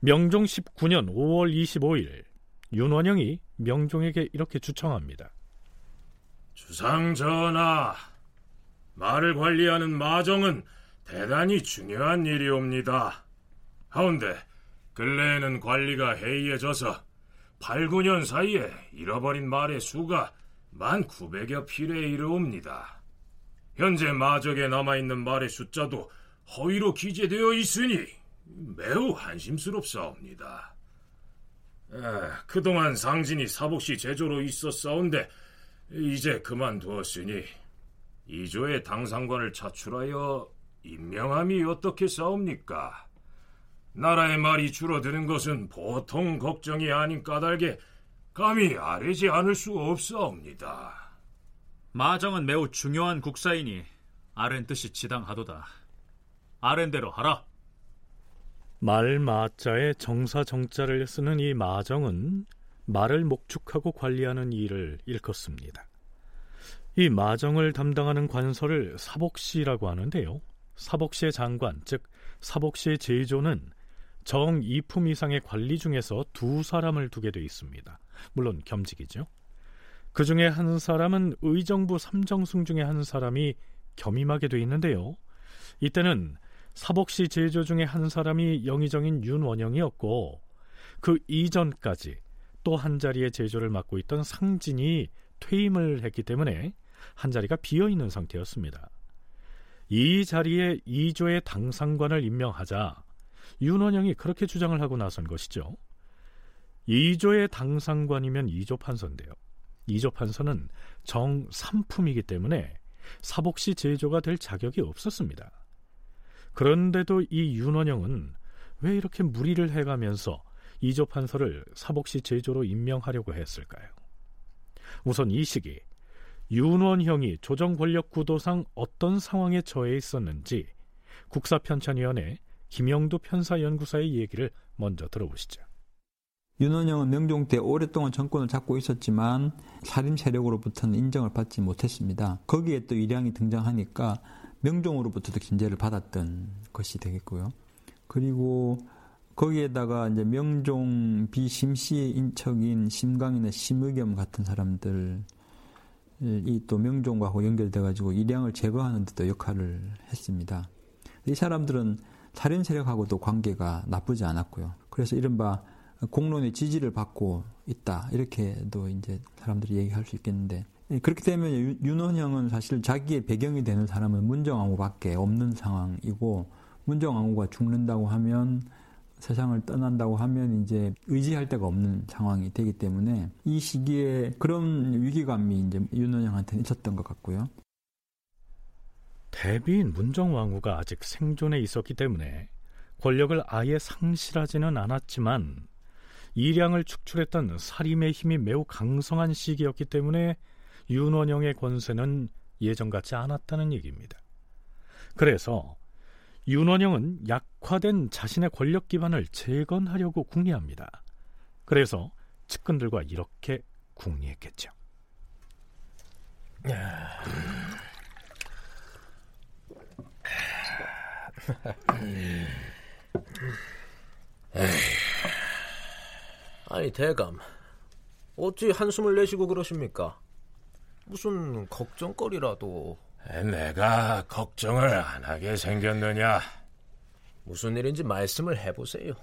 명종 19년 5월 25일 윤원영이 명종에게 이렇게 주청합니다. 주상 전하, 말을 관리하는 마정은 대단히 중요한 일이옵니다. 하운데 근래에는 관리가 해이해져서 8, 9년 사이에 잃어버린 말의 수가 만 900여 필에 이르옵니다. 현재 마적에 남아있는 말의 숫자도 허위로 기재되어 있으니 매우 한심스럽사옵니다. 에, 그동안 상진이 사복시 제조로 있었사온데 이제 그만두었으니 이조의 당상관을 차출하여 임명함이 어떻게 싸웁니까? 나라의 말이 줄어드는 것은 보통 걱정이 아닌 까닭에 감히 아뢰지 않을 수 없사옵니다. 마정은 매우 중요한 국사이니 아랜 뜻이 지당하도다. 아랜대로 하라. 말 마자에 정사 정자를 쓰는 이 마정은 말을 목축하고 관리하는 일을 일컫습니다. 이 마정을 담당하는 관서를 사복시라고 하는데요. 사복시의 장관, 즉 사복시의 제조는 정 2품 이상의 관리 중에서 두 사람을 두게 돼 있습니다. 물론 겸직이죠. 그 중에 한 사람은 의정부 삼정승 중에 한 사람이 겸임하게 돼 있는데요. 이때는 사복시 제조 중에 한 사람이 영의정인 윤원영이었고 그 이전까지 또 한 자리의 제조를 맡고 있던 상진이 퇴임을 했기 때문에 한 자리가 비어 있는 상태였습니다. 이 자리에 이조의 당상관을 임명하자 윤원영이 그렇게 주장을 하고 나선 것이죠. 이조의 당상관이면 이조 판서인데요. 이조 판서는 정 3품이기 때문에 사복시 제조가 될 자격이 없었습니다. 그런데도 이 윤원영은 왜 이렇게 무리를 해가면서 이조 판서를 사복시 제조로 임명하려고 했을까요? 우선 이 시기 윤원형이 조정 권력 구도상 어떤 상황에 처해 있었는지 국사편찬위원회 김영두 편사연구사의 얘기를 먼저 들어보시죠. 윤원영은 명종 때 오랫동안 정권을 잡고 있었지만 살인 세력으로부터는 인정을 받지 못했습니다. 거기에 또 일양이 등장하니까 명종으로부터도 긴제를 받았던 것이 되겠고요. 그리고 거기에다가 이제 명종 비심시의 인척인 심강이나 심의겸 같은 사람들 이 또 명종과 연결돼 가지고 일양을 제거하는 데도 역할을 했습니다. 이 사람들은 살인 세력하고도 관계가 나쁘지 않았고요. 그래서 이른바 공론의 지지를 받고 있다 이렇게도 이제 사람들이 얘기할 수 있겠는데 그렇기 때문에 윤원형은 사실 자기의 배경이 되는 사람은 문정왕후밖에 없는 상황이고 문정왕후가 죽는다고 하면 세상을 떠난다고 하면 이제 의지할 데가 없는 상황이 되기 때문에 이 시기에 그런 위기감이 이제 윤원영한테는 있었던 것 같고요. 대비인 문정왕후가 아직 생존해 있었기 때문에 권력을 아예 상실하지는 않았지만 이량을 축출했던 사림의 힘이 매우 강성한 시기였기 때문에 윤원영의 권세는 예전 같지 않았다는 얘기입니다. 그래서 윤원영은 약화된 자신의 권력 기반을 재건하려고 궁리합니다. 그래서 측근들과 이렇게 궁리했겠죠. 아니 대감, 어찌 한숨을 내쉬고 그러십니까? 무슨 걱정거리라도 내가 걱정을 안 하게 생겼느냐? 무슨 일인지 말씀을 해보세요.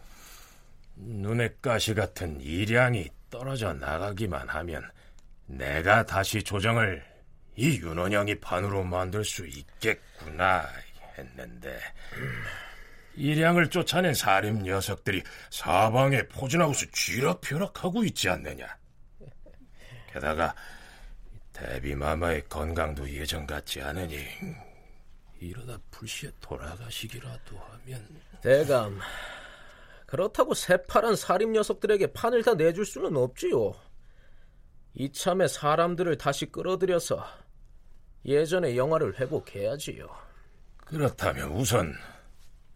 눈의 가시 같은 일량이 떨어져 나가기만 하면 내가 다시 조정을 이 윤원영이 판으로 만들 수 있겠구나 했는데 일량을 쫓아낸 사림 녀석들이 사방에 포진하고서 쥐락펴락하고 있지 않느냐. 게다가 대비마마의 건강도 예전 같지 않으니 이러다 불시에 돌아가시기라도 하면 대감 그렇다고 새파란 사림 녀석들에게 판을 다 내줄 수는 없지요. 이참에 사람들을 다시 끌어들여서 예전의 영화를 회복해야지요. 그렇다면 우선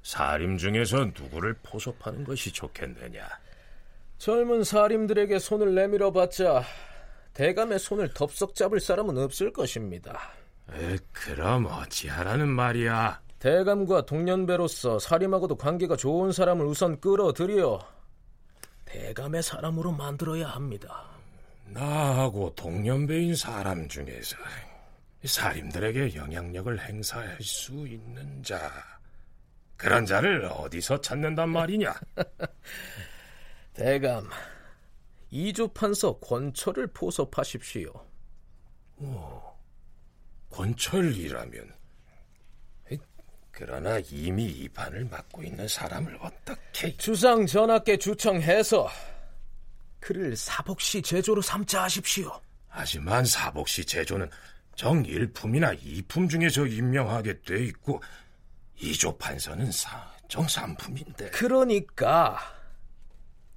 사림 중에서 누구를 포섭하는 것이 좋겠느냐? 젊은 사림들에게 손을 내밀어 봤자 대감의 손을 덥석 잡을 사람은 없을 것입니다. 에, 그럼 어찌하라는 말이야? 대감과 동년배로서 사림하고도 관계가 좋은 사람을 우선 끌어들여 대감의 사람으로 만들어야 합니다. 나하고 동년배인 사람 중에서 사림들에게 영향력을 행사할 수 있는 자 그런 자를 어디서 찾는단 말이냐? 대감, 이조 판서 권철을 포섭하십시오. 오, 권철이라면 그러나 이미 이 판을 맡고 있는 사람을 어떻게 주상 전하께 주청해서 그를 사복시 제조로 삼자 하십시오. 하지만 사복시 제조는 정 1품이나 2품 중에서 임명하게 돼 있고 이조 판서는 사, 정 3품인데 그러니까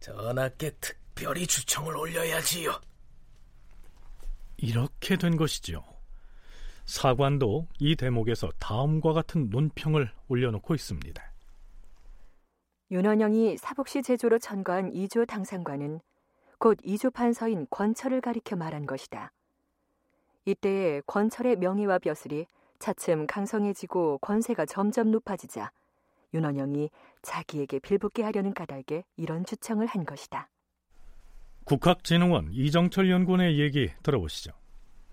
전하께 특 별히 주청을 올려야지요. 이렇게 된 것이지요. 사관도 이 대목에서 다음과 같은 논평을 올려놓고 있습니다. 윤원영이 사복시 제조로 천거한 이조 당상관은 곧 이조 판서인 권철을 가리켜 말한 것이다. 이때에 권철의 명예와 벼슬이 차츰 강성해지고 권세가 점점 높아지자 윤원영이 자기에게 빌붙게 하려는 까닭에 이런 주청을 한 것이다. 국학진흥원 이정철 연구원의 얘기 들어보시죠.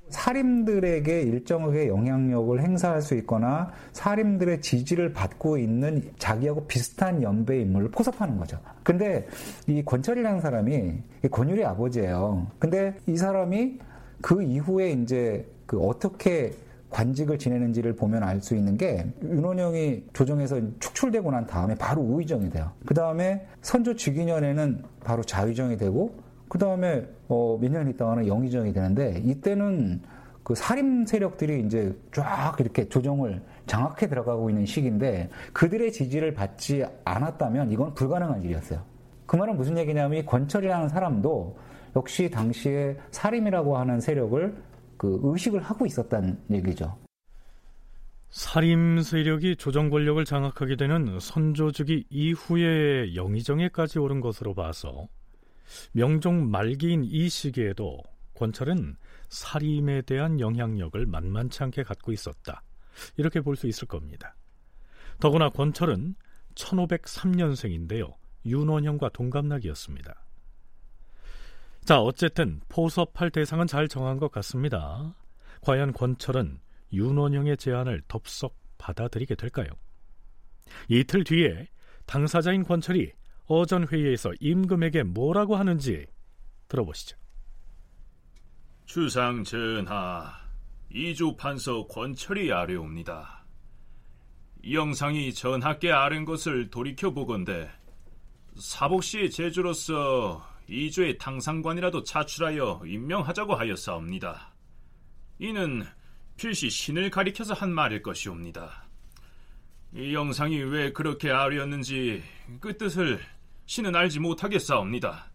사림들에게 일정하게 영향력을 행사할 수 있거나 사림들의 지지를 받고 있는 자기하고 비슷한 연배 인물을 포섭하는 거죠. 근데 이 권철이라는 사람이 권율의 아버지예요. 근데 이 사람이 그 이후에 이제 그 어떻게 관직을 지내는지를 보면 알 수 있는 게 윤원영이 조정에서 축출되고 난 다음에 바로 우의정이 돼요. 그 다음에 선조 주기년에는 바로 자의정이 되고 그 다음에 어, 몇 년 있다가는 영의정이 되는데 이때는 그 살림 세력들이 이제 쫙 이렇게 조정을 장악해 들어가고 있는 시기인데 그들의 지지를 받지 않았다면 이건 불가능한 일이었어요. 그 말은 무슨 얘기냐면 권철이라는 사람도 역시 당시에 살림이라고 하는 세력을 그 의식을 하고 있었다는 얘기죠. 살림 세력이 조정 권력을 장악하게 되는 선조주기 이후에 영의정에까지 오른 것으로 봐서 명종 말기인 이 시기에도 권철은 살림에 대한 영향력을 만만치 않게 갖고 있었다. 이렇게 볼 수 있을 겁니다. 더구나 권철은 1503년생인데요. 윤원형과 동갑나기였습니다. 자, 어쨌든 포섭할 대상은 잘 정한 것 같습니다. 과연 권철은 윤원형의 제안을 덥석 받아들이게 될까요? 이틀 뒤에 당사자인 권철이 어전 회의에서 임금에게 뭐라고 하는지 들어보시죠. 주상 전하, 이주 판서 권철이 아뢰옵니다. 영상이 전하께 아른 것을 돌이켜 보건대 사복시의 제주로서 이주의 탕상관이라도 차출하여 임명하자고 하였사옵니다. 이는 필시 신을 가리켜서 한 말일 것이옵니다. 이 영상이 왜 그렇게 아뢰었는지 그 뜻을 신은 알지 못하겠사옵니다.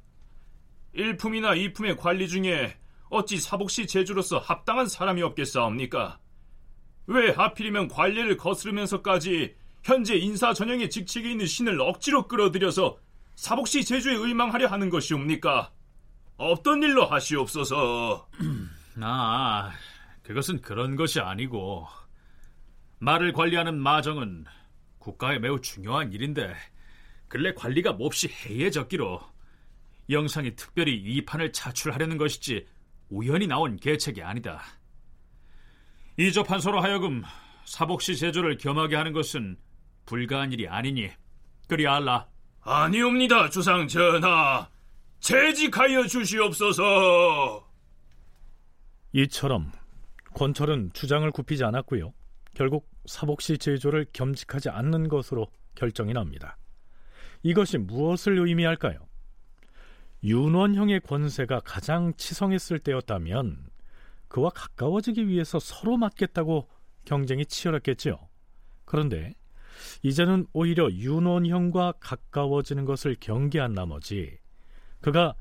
일품이나 이품의 관리 중에 어찌 사복시 제주로서 합당한 사람이 없겠사옵니까? 왜 하필이면 관례를 거스르면서까지 현재 인사 전형의 직책에 있는 신을 억지로 끌어들여서 사복시 제주에 의망하려 하는 것이옵니까? 없던 일로 하시옵소서. 아, 그것은 그런 것이 아니고 말을 관리하는 마정은 국가에 매우 중요한 일인데 근래 관리가 몹시 해이해졌기로 영상이 특별히 이 판을 차출하려는 것이지 우연히 나온 계책이 아니다. 이조 판서로 하여금 사복시 제조를 겸하게 하는 것은 불가한 일이 아니니 그리 알라. 아니옵니다, 주상 전하. 재직하여 주시옵소서. 이처럼 권철은 주장을 굽히지 않았고요. 결국 사복시 제조를 겸직하지 않는 것으로 결정이 납니다. 이것이 무엇을 의미할까요? 윤원형의 권세가 가장 치성했을 때였다면 그와 가까워지기 위해서 서로 맞겠다고 경쟁이 치열했겠지요. 그런데 이제는 오히려 윤원형과 가까워지는 것을 경계한 나머지 그가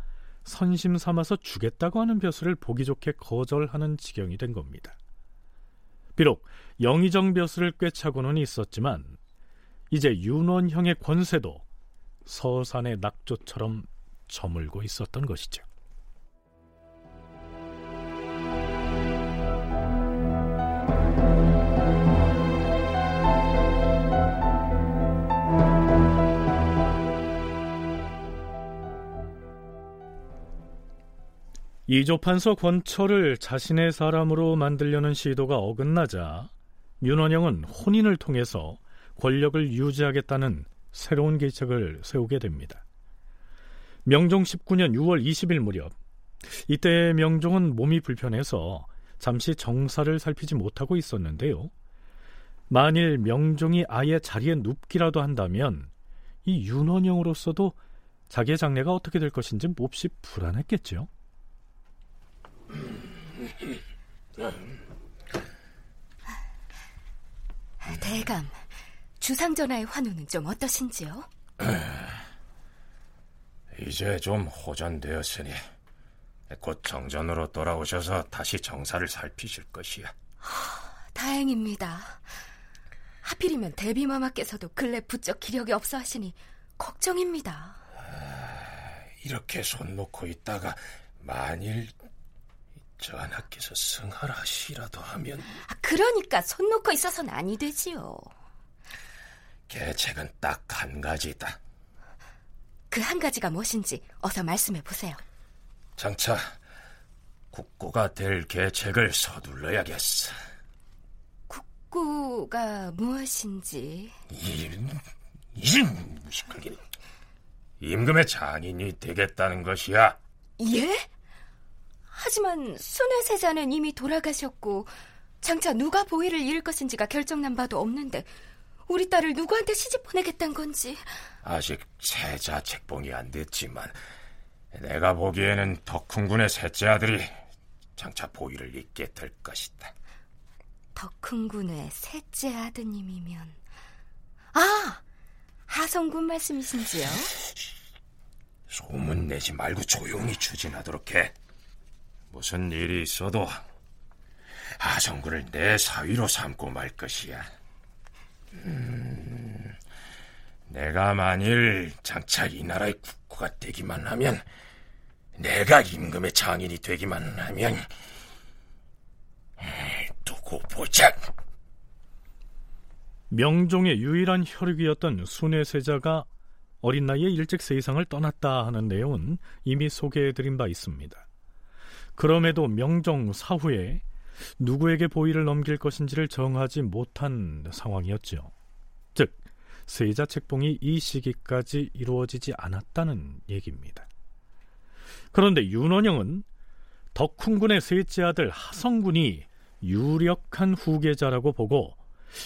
선심 삼아서 주겠다고 하는 벼슬을 보기 좋게 거절하는 지경이 된 겁니다. 비록 영의정 벼슬을 꿰차고는 있었지만 이제 윤원형의 권세도 서산의 낙조처럼 저물고 있었던 것이죠. 이조판서 권철을 자신의 사람으로 만들려는 시도가 어긋나자 윤원영은 혼인을 통해서 권력을 유지하겠다는 새로운 계책을 세우게 됩니다. 명종 19년 6월 20일 무렵 이때 명종은 몸이 불편해서 잠시 정사를 살피지 못하고 있었는데요. 만일 명종이 아예 자리에 눕기라도 한다면 이 윤원영으로서도 자기의 장래가 어떻게 될 것인지 몹시 불안했겠죠. 대감, 주상전하의 환우는 좀 어떠신지요? 이제 좀 호전되었으니 곧 정전으로 돌아오셔서 다시 정사를 살피실 것이야. 다행입니다. 하필이면 대비마마께서도 근래 부쩍 기력이 없어 하시니 걱정입니다. 이렇게 손 놓고 있다가 만일 전하께서 승하라시라도 하면 아, 그러니까 손 놓고 있어서는 아니 되지요. 계책은 딱 한 가지다. 그 한 가지가 무엇인지 어서 말씀해 보세요. 장차 국고가 될 계책을 서둘러야겠어. 국고가 무엇인지? 임, 임, 시끌기 임금의 장인이 되겠다는 것이야. 예? 하지만 순회세자는 이미 돌아가셨고 장차 누가 보위를 이을 것인지가 결정난 바도 없는데 우리 딸을 누구한테 시집 보내겠다는 건지 아직 세자 책봉이 안 됐지만 내가 보기에는 덕훈군의 셋째 아들이 장차 보위를 잇게 될 것이다. 덕훈군의 셋째 아드님이면 아 하성군 말씀이신지요? 소문 내지 말고 조용히 추진하도록 해. 무슨 일이 있어도 하성군을 내 사위로 삼고 말 것이야. 음, 내가 만일 장차 이 나라의 국고가 되기만 하면 내가 임금의 장인이 되기만 하면 두고 보자. 명종의 유일한 혈육이었던 순회세자가 어린 나이에 일찍 세상을 떠났다 하는 내용은 이미 소개해드린 바 있습니다. 그럼에도 명종 사후에 누구에게 보위를 넘길 것인지를 정하지 못한 상황이었죠. 즉, 세자 책봉이 이 시기까지 이루어지지 않았다는 얘기입니다. 그런데 윤원영은 덕훈군의 셋째 아들 하성군이 유력한 후계자라고 보고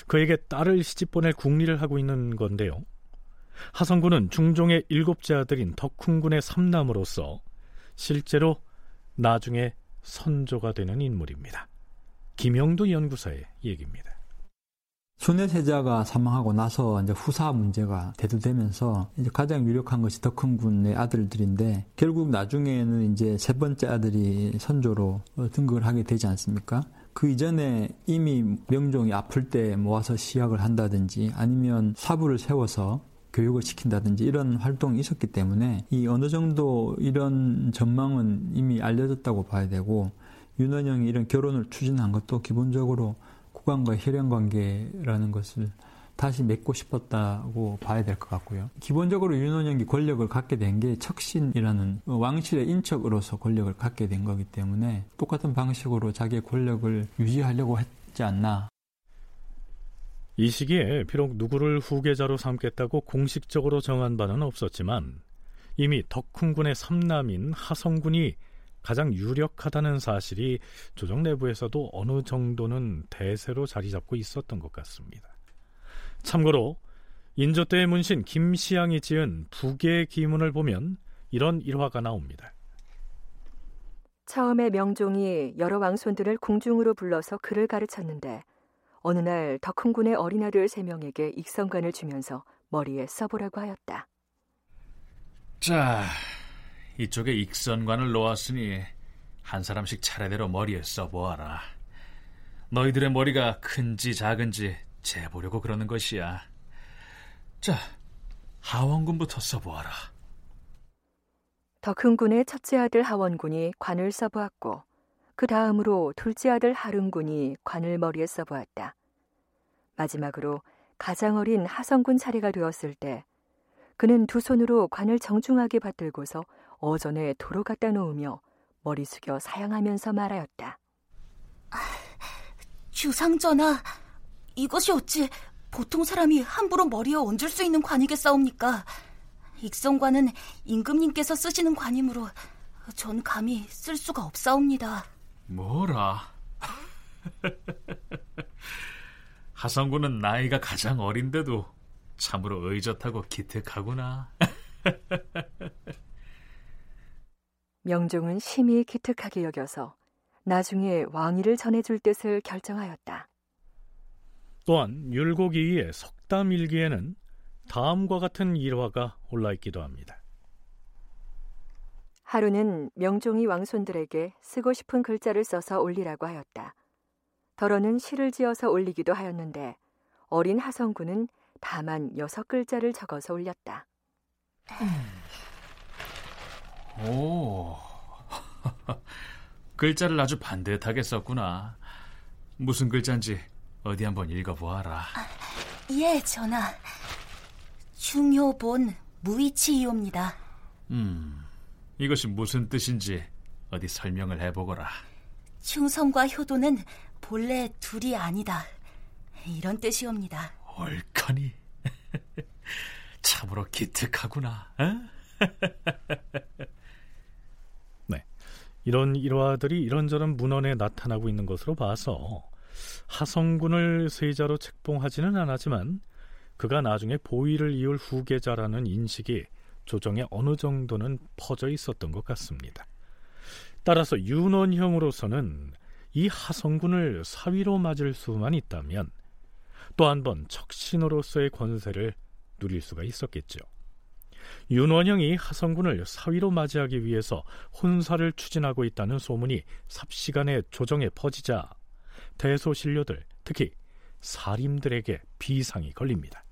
그에게 딸을 시집 보낼 궁리를 하고 있는 건데요. 하성군은 중종의 일곱째 아들인 덕훈군의 삼남으로서 실제로 나중에 선조가 되는 인물입니다. 김영도 연구사의 얘기입니다. 순회세자가 사망하고 나서 이제 후사 문제가 대두되면서 이제 가장 유력한 것이 덕훈군의 아들들인데 결국 나중에는 이제 세 번째 아들이 선조로 등극을 하게 되지 않습니까? 그 이전에 이미 명종이 아플 때 모아서 시약을 한다든지 아니면 사부를 세워서 교육을 시킨다든지 이런 활동이 있었기 때문에 이 어느 정도 이런 전망은 이미 알려졌다고 봐야 되고 윤원영이 이런 결혼을 추진한 것도 기본적으로 국왕과 혈연 관계라는 것을 다시 맺고 싶었다고 봐야 될 것 같고요. 기본적으로 윤원영이 권력을 갖게 된 게 척신이라는 왕실의 인척으로서 권력을 갖게 된 거기 때문에 똑같은 방식으로 자기의 권력을 유지하려고 했지 않나 이 시기에 비록 누구를 후계자로 삼겠다고 공식적으로 정한 바는 없었지만 이미 덕훈군의 삼남인 하성군이 가장 유력하다는 사실이 조정 내부에서도 어느 정도는 대세로 자리 잡고 있었던 것 같습니다. 참고로 인조 때의 문신 김시양이 지은 북의 기문을 보면 이런 일화가 나옵니다. 처음에 명종이 여러 왕손들을 궁중으로 불러서 글을 가르쳤는데 어느 날 덕훈군의 어린아들 세 명에게 익성관을 주면서 머리에 써보라고 하였다. 자, 이쪽에 익선관을 놓았으니 한 사람씩 차례대로 머리에 써보아라. 너희들의 머리가 큰지 작은지 재보려고 그러는 것이야. 자, 하원군부터 써보아라. 덕훈군의 첫째 아들 하원군이 관을 써보았고 그 다음으로 둘째 아들 하릉군이 관을 머리에 써보았다. 마지막으로 가장 어린 하성군 차례가 되었을 때 그는 두 손으로 관을 정중하게 받들고서 어전에 도로 갖다 놓으며 머리 숙여 사양하면서 말하였다. 주상전하, 이것이 어찌 보통 사람이 함부로 머리에 얹을 수 있는 관이겠사옵니까? 익성관은 임금님께서 쓰시는 관이므로 전 감히 쓸 수가 없사옵니다. 뭐라? 하성군은 나이가 가장 어린데도 참으로 의젓하고 기특하구나. 명종은 심히 기특하게 여겨서 나중에 왕위를 전해줄 뜻을 결정하였다. 또한 율곡이의 석담일기에는 다음과 같은 일화가 올라있기도 합니다. 하루는 명종이 왕손들에게 쓰고 싶은 글자를 써서 올리라고 하였다. 더러는 시를 지어서 올리기도 하였는데 어린 하성군은 다만 여섯 글자를 적어서 올렸다. 오, 글자를 아주 반듯하게 썼구나. 무슨 글자인지 어디 한번 읽어보아라. 아, 예, 전하. 중효본 무이치이옵니다. 음, 이것이 무슨 뜻인지 어디 설명을 해보거라. 충성과 효도는 본래 둘이 아니다. 이런 뜻이옵니다. 옳거니. 참으로 기특하구나. 네. 이런 일화들이 이런저런 문헌에 나타나고 있는 것으로 봐서 하성군을 세자로 책봉하지는 않았지만 그가 나중에 보위를 이을 후계자라는 인식이 조정에 어느 정도는 퍼져 있었던 것 같습니다. 따라서 윤원형으로서는 이 하성군을 사위로 맞을 수만 있다면 또 한 번 척신으로서의 권세를 누릴 수가 있었겠죠. 윤원영이 하성군을 사위로 맞이하기 위해서 혼사를 추진하고 있다는 소문이 삽시간에 조정에 퍼지자 대소신료들, 특히 사림들에게 비상이 걸립니다.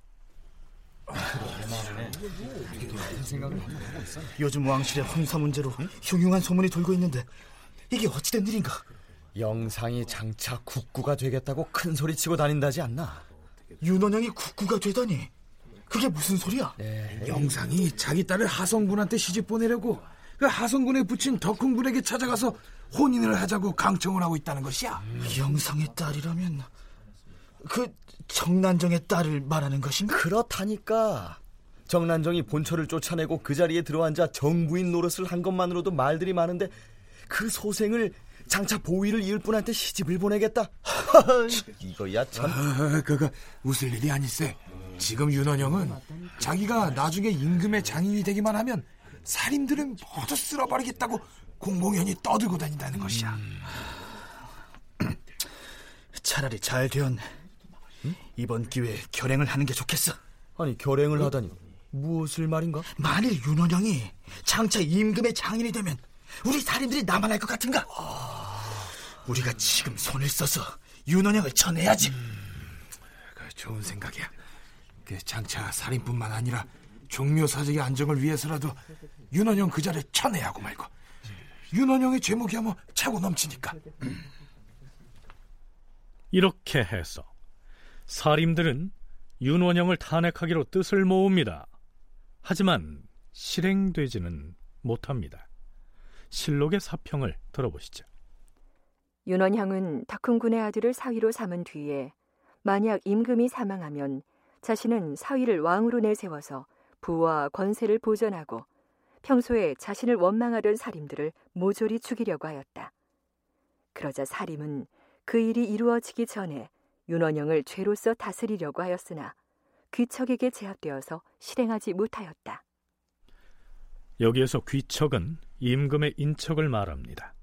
요즘 왕실의 혼사 문제로 흉흉한 소문이 돌고 있는데 이게 어찌된 일인가? 영상이 장차 국구가 되겠다고 큰 소리 치고 다닌다지 않나? 윤원영이 국구가 되다니 그게 무슨 소리야? 네. 영상이 자기 딸을 하성군한테 시집 보내려고 그 하성군에 붙인 덕훈군에게 찾아가서 혼인을 하자고 강청을 하고 있다는 것이야. 음. 영상의 딸이라면 그 정난정의 딸을 말하는 것인가? 그렇다니까. 정난정이 본처를 쫓아내고 그 자리에 들어앉아 정부인 노릇을 한 것만으로도 말들이 많은데 그 소생을 장차 보위를 이을 분한테 시집을 보내겠다. 이거야 참. 아, 그거 웃을 일이 아니세. 지금 윤원영은 자기가 나중에 임금의 장인이 되기만 하면 살인들은 모두 쓸어버리겠다고 공공연히 떠들고 다닌다는 것이야. 음. 차라리 잘 되었네. 응? 이번 기회에 결행을 하는 게 좋겠어. 아니 결행을 어? 하다니 무엇을 말인가? 만일 윤원영이 장차 임금의 장인이 되면 우리 살인들이 남아날 것 같은가? 아... 우리가 지금 손을 써서 윤원영을 쳐내야지. 음... 그 좋은 생각이야. 그 장차 살인뿐만 아니라 종묘 사직의 안정을 위해서라도 윤원영 그 자를 쳐내야 하고 말고 윤원영의 죄목이야 뭐 차고 넘치니까 이렇게 해서 사림들은 윤원영을 탄핵하기로 뜻을 모읍니다. 하지만 실행되지는 못합니다. 실록의 사평을 들어보시죠. 윤원향은 덕훈군의 아들을 사위로 삼은 뒤에 만약 임금이 사망하면 자신은 사위를 왕으로 내세워서 부와 권세를 보전하고 평소에 자신을 원망하던 사림들을 모조리 죽이려고 하였다. 그러자 사림은 그 일이 이루어지기 전에 윤원영을 죄로서 다스리려고 하였으나 귀척에게 제압되어서 실행하지 못하였다. 여기에서 귀척은 임금의 인척을 말합니다.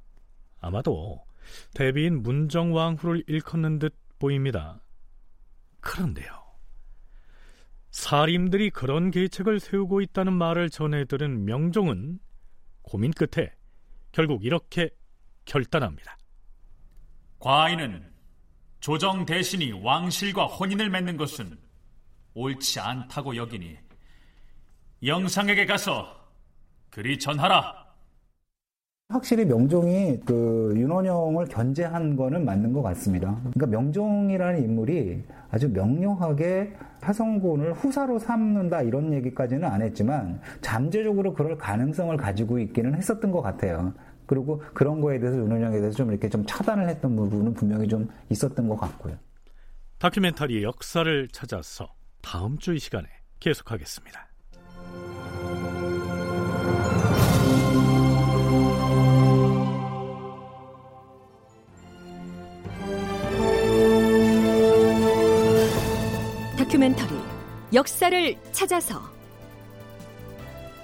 아마도 대비인 문정왕후를 일컫는 듯 보입니다. 그런데요. 사림들이 그런 계책을 세우고 있다는 말을 전해 들은 명종은 고민 끝에 결국 이렇게 결단합니다. 과인은 조정 대신이 왕실과 혼인을 맺는 것은 옳지 않다고 여기니 영상에게 가서 그리 전하라. 확실히 명종이 그 윤원영을 견제한 거는 맞는 것 같습니다. 그러니까 명종이라는 인물이 아주 명료하게 하성군을 후사로 삼는다 이런 얘기까지는 안 했지만 잠재적으로 그럴 가능성을 가지고 있기는 했었던 것 같아요. 그리고 그런 거에 대해서 윤원영에 대해서 좀 이렇게 좀 차단을 했던 부분은 분명히 좀 있었던 것 같고요. 다큐멘터리의 역사를 찾아서 다음 주 이 시간에 계속하겠습니다. 다큐멘터리 역사를 찾아서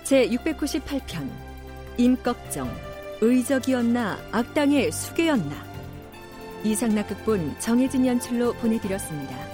제 698편 임꺽정 의적이었나 악당의 수괴였나 이상락 극본 정혜진 연출로 보내드렸습니다.